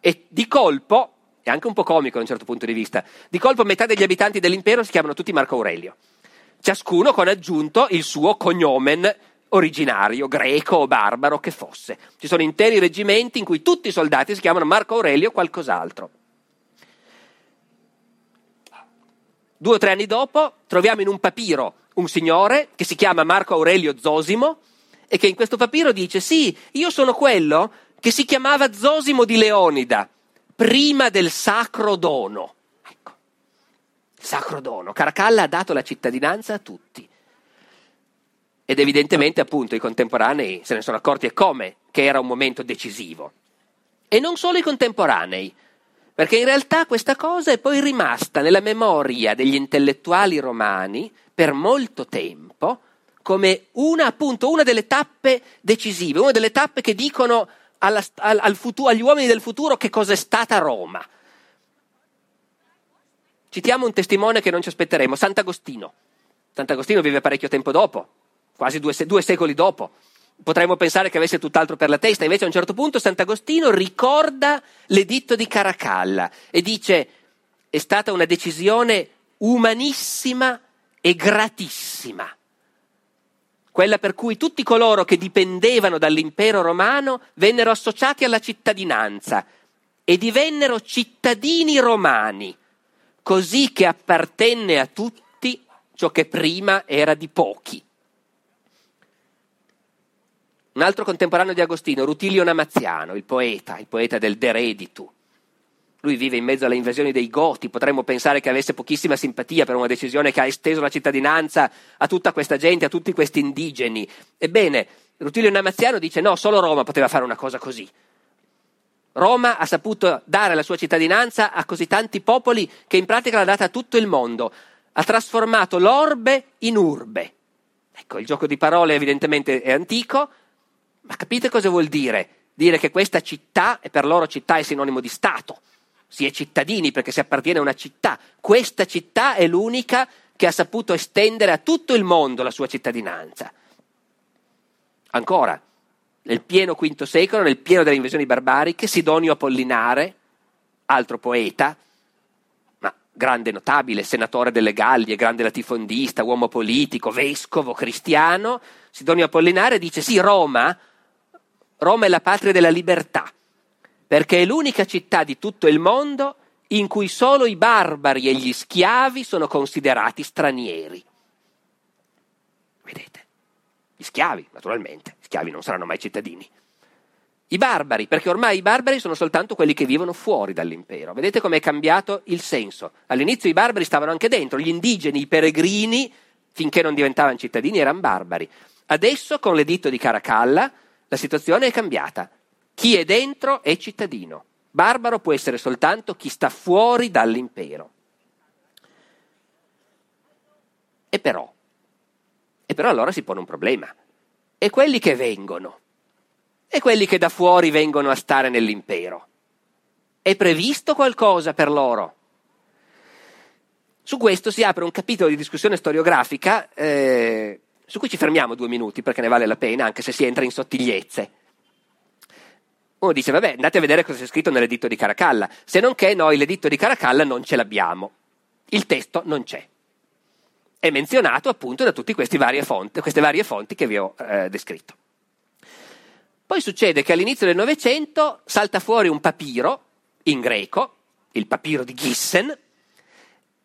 e di colpo, è anche un po' comico da un certo punto di vista, di colpo metà degli abitanti dell'impero si chiamano tutti Marco Aurelio ciascuno con aggiunto il suo cognomen originario, greco o barbaro che fosse. Ci sono interi reggimenti in cui tutti i soldati si chiamano Marco Aurelio o qualcos'altro. Due o tre anni dopo troviamo in un papiro un signore che si chiama Marco Aurelio Zosimo e che in questo papiro dice sì, io sono quello che si chiamava Zosimo di Leonida, prima del sacro dono sacro dono. Caracalla ha dato la cittadinanza a tutti. Ed evidentemente, appunto, i contemporanei se ne sono accorti e come che era un momento decisivo. E non solo i contemporanei, perché in realtà questa cosa è poi rimasta nella memoria degli intellettuali romani per molto tempo come una, appunto, una delle tappe decisive, una delle tappe che dicono alla, al, al futuro, agli uomini del futuro che cosa è stata Roma. Citiamo un testimone che non ci aspetteremo, Sant'Agostino. Sant'Agostino vive parecchio tempo dopo, quasi due, due secoli dopo. Potremmo pensare che avesse tutt'altro per la testa, invece a un certo punto Sant'Agostino ricorda l'editto di Caracalla e dice è stata una decisione umanissima e gratissima quella per cui tutti coloro che dipendevano dall'impero romano vennero associati alla cittadinanza e divennero cittadini romani, così che appartenne a tutti ciò che prima era di pochi. Un altro contemporaneo di Agostino, Rutilio Namaziano, il poeta, il poeta del De Reditu. Lui vive in mezzo alle invasioni dei Goti, potremmo pensare che avesse pochissima simpatia per una decisione che ha esteso la cittadinanza a tutta questa gente, a tutti questi indigeni. Ebbene, Rutilio Namaziano dice no, solo Roma poteva fare una cosa così. Roma ha saputo dare la sua cittadinanza a così tanti popoli che in pratica l'ha data a tutto il mondo. Ha trasformato l'orbe in urbe. Ecco, il gioco di parole evidentemente è antico, ma capite cosa vuol dire? Dire che questa città, e per loro città è sinonimo di Stato, si è cittadini perché si appartiene a una città, questa città è l'unica che ha saputo estendere a tutto il mondo la sua cittadinanza. Ancora, nel pieno V secolo, nel pieno delle invasioni barbariche, Sidonio Apollinare, altro poeta, ma grande notabile, senatore delle Gallie, grande latifondista, uomo politico, vescovo, cristiano, Sidonio Apollinare dice sì, Roma, Roma è la patria della libertà, perché è l'unica città di tutto il mondo in cui solo i barbari e gli schiavi sono considerati stranieri. Vedete? Gli schiavi, naturalmente, gli schiavi non saranno mai cittadini. I barbari, perché ormai i barbari sono soltanto quelli che vivono fuori dall'impero. Vedete come è cambiato il senso. All'inizio i barbari stavano anche dentro, gli indigeni, i peregrini, finché non diventavano cittadini, erano barbari. Adesso, con l'editto di Caracalla, la situazione è cambiata. Chi è dentro è cittadino. Barbaro può essere soltanto chi sta fuori dall'impero. E però, e però allora si pone un problema. E quelli che vengono? E quelli che da fuori vengono a stare nell'impero? È previsto qualcosa per loro? Su questo si apre un capitolo di discussione storiografica eh, su cui ci fermiamo due minuti perché ne vale la pena, anche se si entra in sottigliezze. Uno dice, vabbè, andate a vedere cosa c'è scritto nell'editto di Caracalla, se non che noi l'editto di Caracalla non ce l'abbiamo. Il testo non c'è è menzionato appunto da tutte queste varie fonti, che vi ho eh, descritto. Poi succede che all'inizio del Novecento salta fuori un papiro in greco, il papiro di Gissen,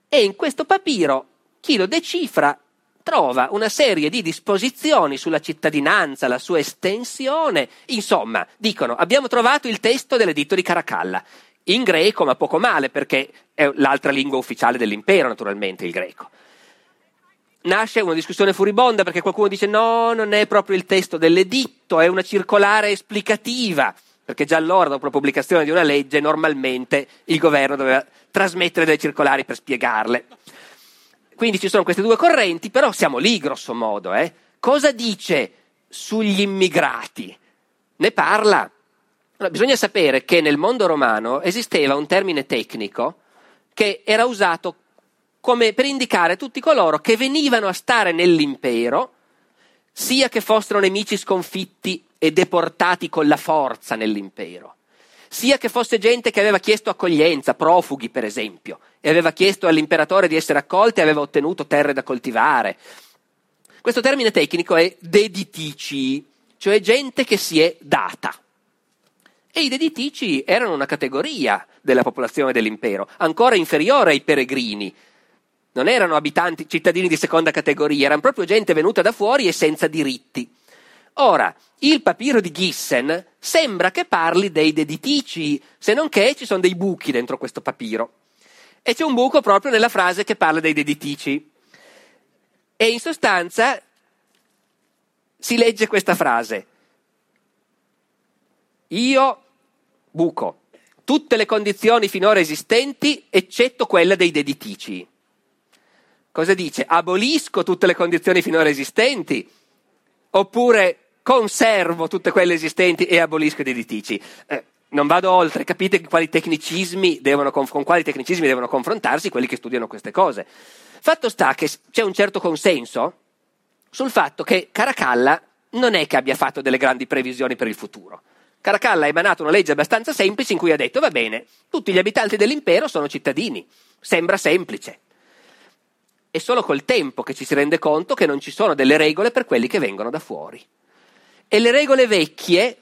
e in questo papiro chi lo decifra trova una serie di disposizioni sulla cittadinanza, la sua estensione, insomma, dicono abbiamo trovato il testo dell'editto di Caracalla, in greco, ma poco male perché è l'altra lingua ufficiale dell'impero, naturalmente, il greco. nasce una discussione furibonda perché qualcuno dice no, non è proprio il testo dell'editto, è una circolare esplicativa, perché già allora, dopo la pubblicazione di una legge, normalmente il governo doveva trasmettere delle circolari per spiegarle. Quindi ci sono queste due correnti, però siamo lì grosso modo. Eh? Cosa dice sugli immigrati? Ne parla. Allora, bisogna sapere che nel mondo romano esisteva un termine tecnico che era usato come per indicare tutti coloro che venivano a stare nell'impero, sia che fossero nemici sconfitti e deportati con la forza nell'impero, sia che fosse gente che aveva chiesto accoglienza, profughi per esempio, e aveva chiesto all'imperatore di essere accolti e aveva ottenuto terre da coltivare. Questo termine tecnico è deditici, cioè gente che si è data. E i deditici erano una categoria della popolazione dell'impero, ancora inferiore ai peregrini. Non erano abitanti, cittadini di seconda categoria, erano proprio gente venuta da fuori e senza diritti. Ora, il papiro di Gissen sembra che parli dei deditici, se non che ci sono dei buchi dentro questo papiro. E c'è un buco proprio nella frase che parla dei deditici. E in sostanza si legge questa frase. Io, buco, tutte le condizioni finora esistenti, eccetto quella dei deditici. Cosa dice? Abolisco tutte le condizioni finora esistenti? Oppure conservo tutte quelle esistenti e abolisco i deditici? Eh, non vado oltre, capite quali devono, con quali tecnicismi devono confrontarsi quelli che studiano queste cose. Fatto sta che c'è un certo consenso sul fatto che Caracalla non è che abbia fatto delle grandi previsioni per il futuro. Caracalla ha emanato una legge abbastanza semplice in cui ha detto va bene, tutti gli abitanti dell'impero sono cittadini, sembra semplice. È solo col tempo che ci si rende conto che non ci sono delle regole per quelli che vengono da fuori. E le regole vecchie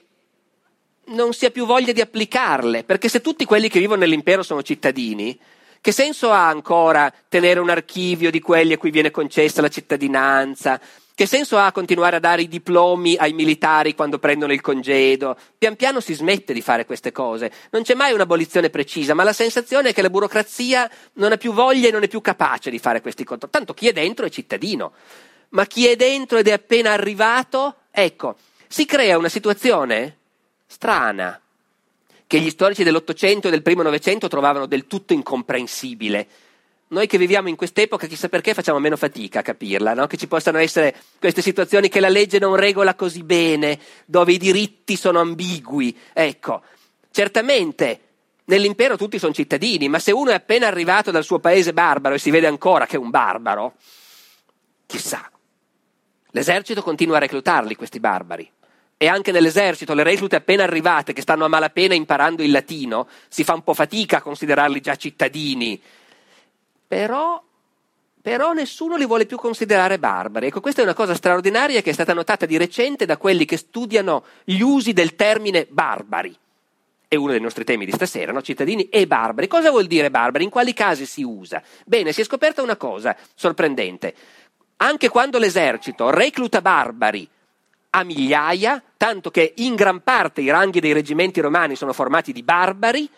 non si ha più voglia di applicarle, perché se tutti quelli che vivono nell'impero sono cittadini, che senso ha ancora tenere un archivio di quelli a cui viene concessa la cittadinanza? Che senso ha continuare a dare i diplomi ai militari quando prendono il congedo? Pian piano si smette di fare queste cose. Non c'è mai un'abolizione precisa, ma la sensazione è che la burocrazia non ha più voglia e non è più capace di fare questi controlli. Tanto chi è dentro è cittadino. Ma chi è dentro ed è appena arrivato, ecco, si crea una situazione strana, che gli storici dell'Ottocento e del primo Novecento trovavano del tutto incomprensibile. Noi che viviamo in quest'epoca, chissà perché, facciamo meno fatica a capirla, no? che ci possano essere queste situazioni che la legge non regola così bene, dove i diritti sono ambigui. Ecco, certamente nell'impero tutti sono cittadini, ma se uno è appena arrivato dal suo paese barbaro e si vede ancora che è un barbaro, chissà. L'esercito continua a reclutarli, questi barbari e anche nell'esercito le reclute appena arrivate che stanno a malapena imparando il latino, si fa un po' fatica a considerarli già cittadini. Però, però nessuno li vuole più considerare barbari. Ecco, questa è una cosa straordinaria che è stata notata di recente da quelli che studiano gli usi del termine barbari. È uno dei nostri temi di stasera, no? cittadini e barbari. Cosa vuol dire barbari? In quali casi si usa? Bene, si è scoperta una cosa sorprendente. Anche quando l'esercito recluta barbari a migliaia, tanto che in gran parte i ranghi dei reggimenti romani sono formati di barbari,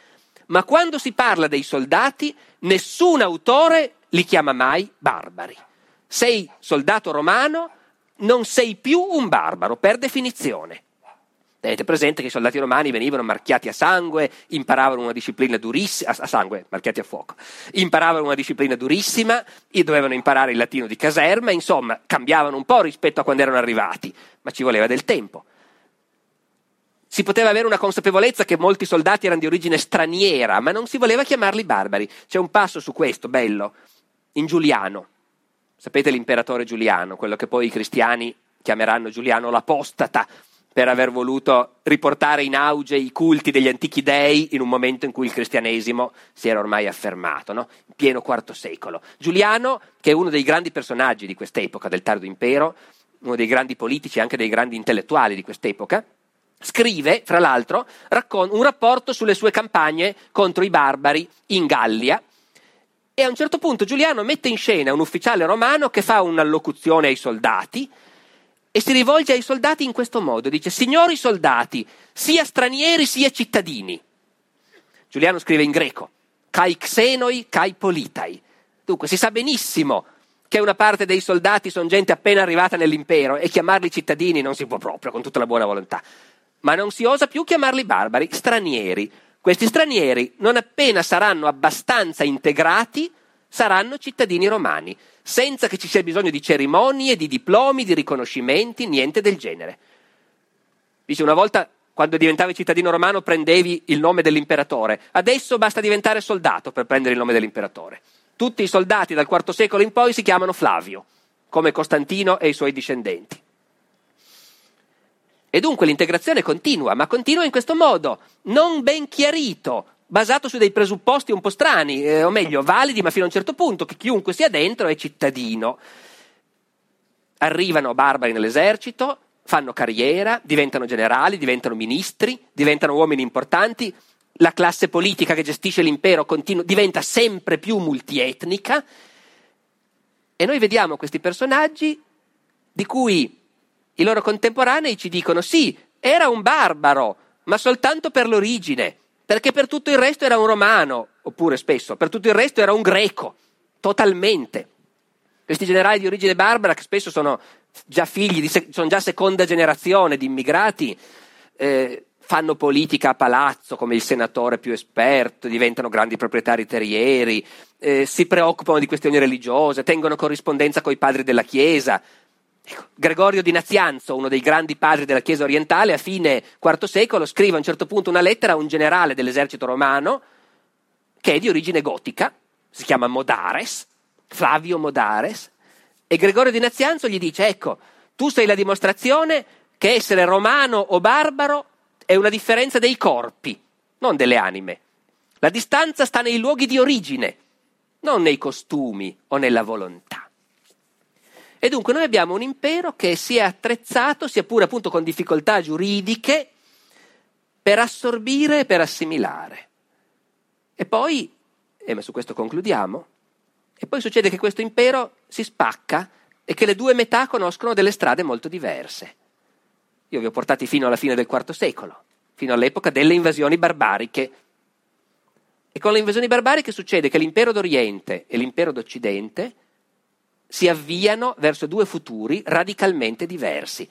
ma quando si parla dei soldati nessun autore li chiama mai barbari. Sei soldato romano, non sei più un barbaro per definizione. Tenete presente che i soldati romani venivano marchiati a sangue, imparavano una disciplina durissima, a sangue, marchiati a fuoco, imparavano una disciplina durissima, e dovevano imparare il latino di caserma, insomma, cambiavano un po' rispetto a quando erano arrivati, ma ci voleva del tempo. Si poteva avere una consapevolezza che molti soldati erano di origine straniera, ma non si voleva chiamarli barbari. C'è un passo su questo, bello, in Giuliano. Sapete l'imperatore Giuliano, quello che poi i cristiani chiameranno Giuliano l'apostata, per aver voluto riportare in auge i culti degli antichi dei in un momento in cui il cristianesimo si era ormai affermato, no? in pieno IV secolo. Giuliano, che è uno dei grandi personaggi di quest'epoca del tardo impero, uno dei grandi politici e anche dei grandi intellettuali di quest'epoca, scrive, fra l'altro, un rapporto sulle sue campagne contro i barbari in Gallia. E a un certo punto Giuliano mette in scena un ufficiale romano che fa un'allocuzione ai soldati e si rivolge ai soldati in questo modo, dice signori soldati, sia stranieri sia cittadini. Giuliano scrive in greco, kai xenoi, kai politai. Dunque si sa benissimo che una parte dei soldati sono gente appena arrivata nell'impero e chiamarli cittadini non si può proprio con tutta la buona volontà. Ma non si osa più chiamarli barbari, stranieri. Questi stranieri, non appena saranno abbastanza integrati, saranno cittadini romani, senza che ci sia bisogno di cerimonie, di diplomi, di riconoscimenti, niente del genere. Dice una volta quando diventavi cittadino romano prendevi il nome dell'imperatore, adesso basta diventare soldato per prendere il nome dell'imperatore. Tutti i soldati dal IV secolo in poi si chiamano Flavio, come Costantino e i suoi discendenti. E dunque l'integrazione continua, ma continua in questo modo, non ben chiarito, basato su dei presupposti un po' strani, eh, o meglio, validi, ma fino a un certo punto, che chiunque sia dentro è cittadino. Arrivano barbari nell'esercito, fanno carriera, diventano generali, diventano ministri, diventano uomini importanti, la classe politica che gestisce l'impero continu- diventa sempre più multietnica. E noi vediamo questi personaggi di cui i loro contemporanei ci dicono sì, era un barbaro, ma soltanto per l'origine, perché per tutto il resto era un romano, oppure spesso, per tutto il resto era un greco, totalmente. Questi generali di origine barbara, che spesso sono già figli, sono già seconda generazione di immigrati, eh, fanno politica a palazzo come il senatore più esperto, diventano grandi proprietari terrieri, eh, si preoccupano di questioni religiose, tengono corrispondenza con i padri della Chiesa. Ecco, Gregorio di Nazianzo, uno dei grandi padri della Chiesa orientale, a fine IV secolo scrive a un certo punto una lettera a un generale dell'esercito romano che è di origine gotica, si chiama Modares, Flavio Modares, e Gregorio di Nazianzo gli dice, ecco, tu sei la dimostrazione che essere romano o barbaro è una differenza dei corpi, non delle anime. La distanza sta nei luoghi di origine, non nei costumi o nella volontà. E dunque noi abbiamo un impero che si è attrezzato, sia pure appunto con difficoltà giuridiche, per assorbire e per assimilare. E poi, e su questo concludiamo, e poi succede che questo impero si spacca e che le due metà conoscono delle strade molto diverse. Io vi ho portati fino alla fine del IV secolo, fino all'epoca delle invasioni barbariche. E con le invasioni barbariche succede che l'impero d'Oriente e l'impero d'Occidente si avviano verso due futuri radicalmente diversi.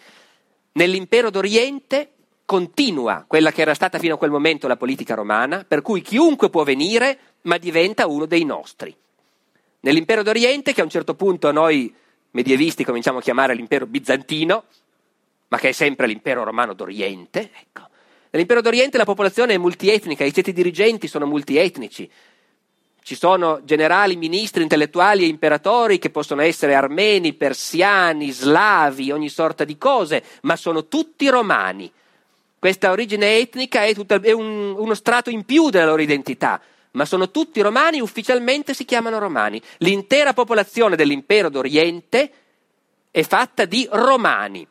Nell'impero d'Oriente continua quella che era stata fino a quel momento la politica romana, per cui chiunque può venire, ma diventa uno dei nostri. Nell'impero d'Oriente, che a un certo punto noi medievisti cominciamo a chiamare l'impero bizantino, ma che è sempre l'impero romano d'Oriente. Ecco. Nell'impero d'Oriente la popolazione è multietnica, i ceti dirigenti sono multietnici. Ci sono generali, ministri, intellettuali e imperatori che possono essere armeni, persiani, slavi, ogni sorta di cose, ma sono tutti romani. Questa origine etnica è, tutta, è un, uno strato in più della loro identità, ma sono tutti romani, ufficialmente si chiamano romani. L'intera popolazione dell'impero d'Oriente è fatta di romani.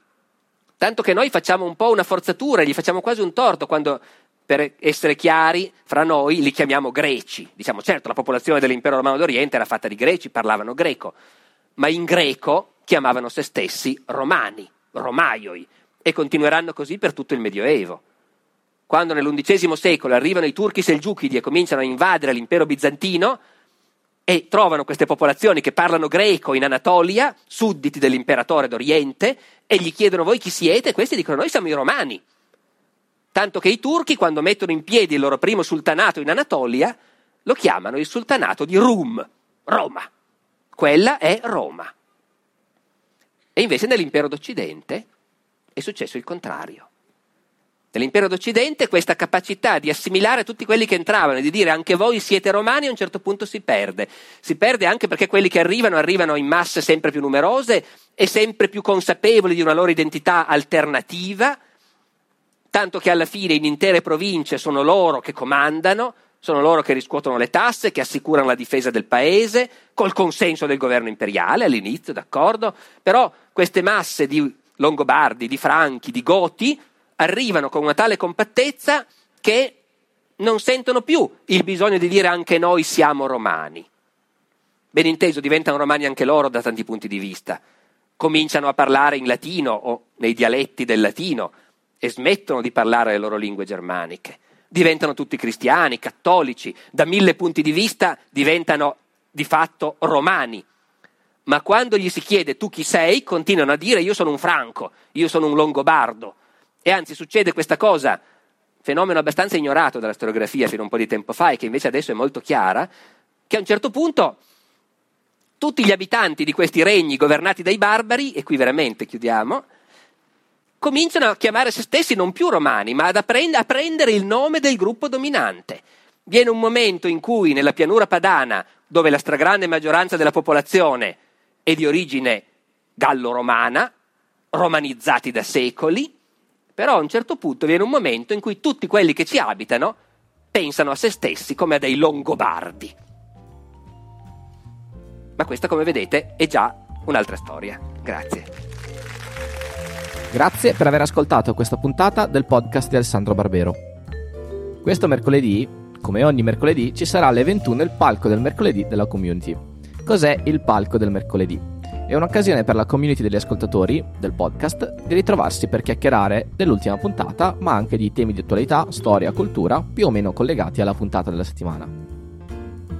Tanto che noi facciamo un po' una forzatura, gli facciamo quasi un torto quando, per essere chiari, fra noi li chiamiamo greci. Diciamo, certo, la popolazione dell'impero romano d'Oriente era fatta di greci, parlavano greco, ma in greco chiamavano se stessi romani, romaioi, e continueranno così per tutto il Medioevo. Quando nell'undicesimo secolo arrivano i turchi selgiuchidi e cominciano a invadere l'impero bizantino, e trovano queste popolazioni che parlano greco in Anatolia, sudditi dell'imperatore d'Oriente, e gli chiedono voi chi siete, e questi dicono noi siamo i romani. Tanto che i turchi, quando mettono in piedi il loro primo sultanato in Anatolia, lo chiamano il sultanato di Rum, Roma. Quella è Roma. E invece nell'impero d'Occidente è successo il contrario. Nell'impero d'Occidente questa capacità di assimilare tutti quelli che entravano e di dire anche voi siete romani a un certo punto si perde. Si perde anche perché quelli che arrivano arrivano in masse sempre più numerose e sempre più consapevoli di una loro identità alternativa, tanto che alla fine in intere province sono loro che comandano, sono loro che riscuotono le tasse, che assicurano la difesa del paese, col consenso del governo imperiale all'inizio, d'accordo? Però queste masse di Longobardi, di Franchi, di Goti arrivano con una tale compattezza che non sentono più il bisogno di dire anche noi siamo romani. Ben inteso, diventano romani anche loro da tanti punti di vista. Cominciano a parlare in latino o nei dialetti del latino e smettono di parlare le loro lingue germaniche. Diventano tutti cristiani, cattolici, da mille punti di vista diventano di fatto romani. ma quando gli si chiede tu chi sei, continuano a dire io sono un franco, io sono un longobardo. E anzi succede questa cosa, fenomeno abbastanza ignorato dalla storiografia fino a un po' di tempo fa e che invece adesso è molto chiara, che a un certo punto tutti gli abitanti di questi regni governati dai barbari, e qui veramente chiudiamo, cominciano a chiamare se stessi non più romani, ma apprend- a prendere il nome del gruppo dominante. Viene un momento in cui nella pianura padana, dove la stragrande maggioranza della popolazione è di origine gallo-romana, romanizzati da secoli, però a un certo punto viene un momento in cui tutti quelli che ci abitano pensano a se stessi come a dei longobardi. Ma questa, come vedete, è già un'altra storia. Grazie. Grazie per aver ascoltato questa puntata del podcast di Alessandro Barbero. Questo mercoledì, come ogni mercoledì, ci sarà alle 21 il palco del mercoledì della community. Cos'è il palco del mercoledì? È un'occasione per la community degli ascoltatori del podcast di ritrovarsi per chiacchierare dell'ultima puntata, ma anche di temi di attualità, storia, cultura, più o meno collegati alla puntata della settimana.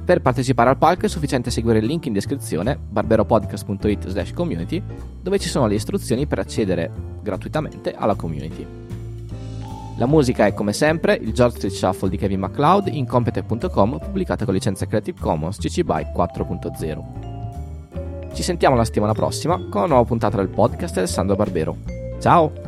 Per partecipare al palco è sufficiente seguire il link in descrizione barberopodcast.it slash community dove ci sono le istruzioni per accedere gratuitamente alla community. La musica è come sempre il George Street Shuffle di Kevin MacLeod in compete.com pubblicata con licenza Creative Commons CC BY 4.0. Ci sentiamo la settimana prossima con una nuova puntata del podcast Alessandro Barbero. Ciao!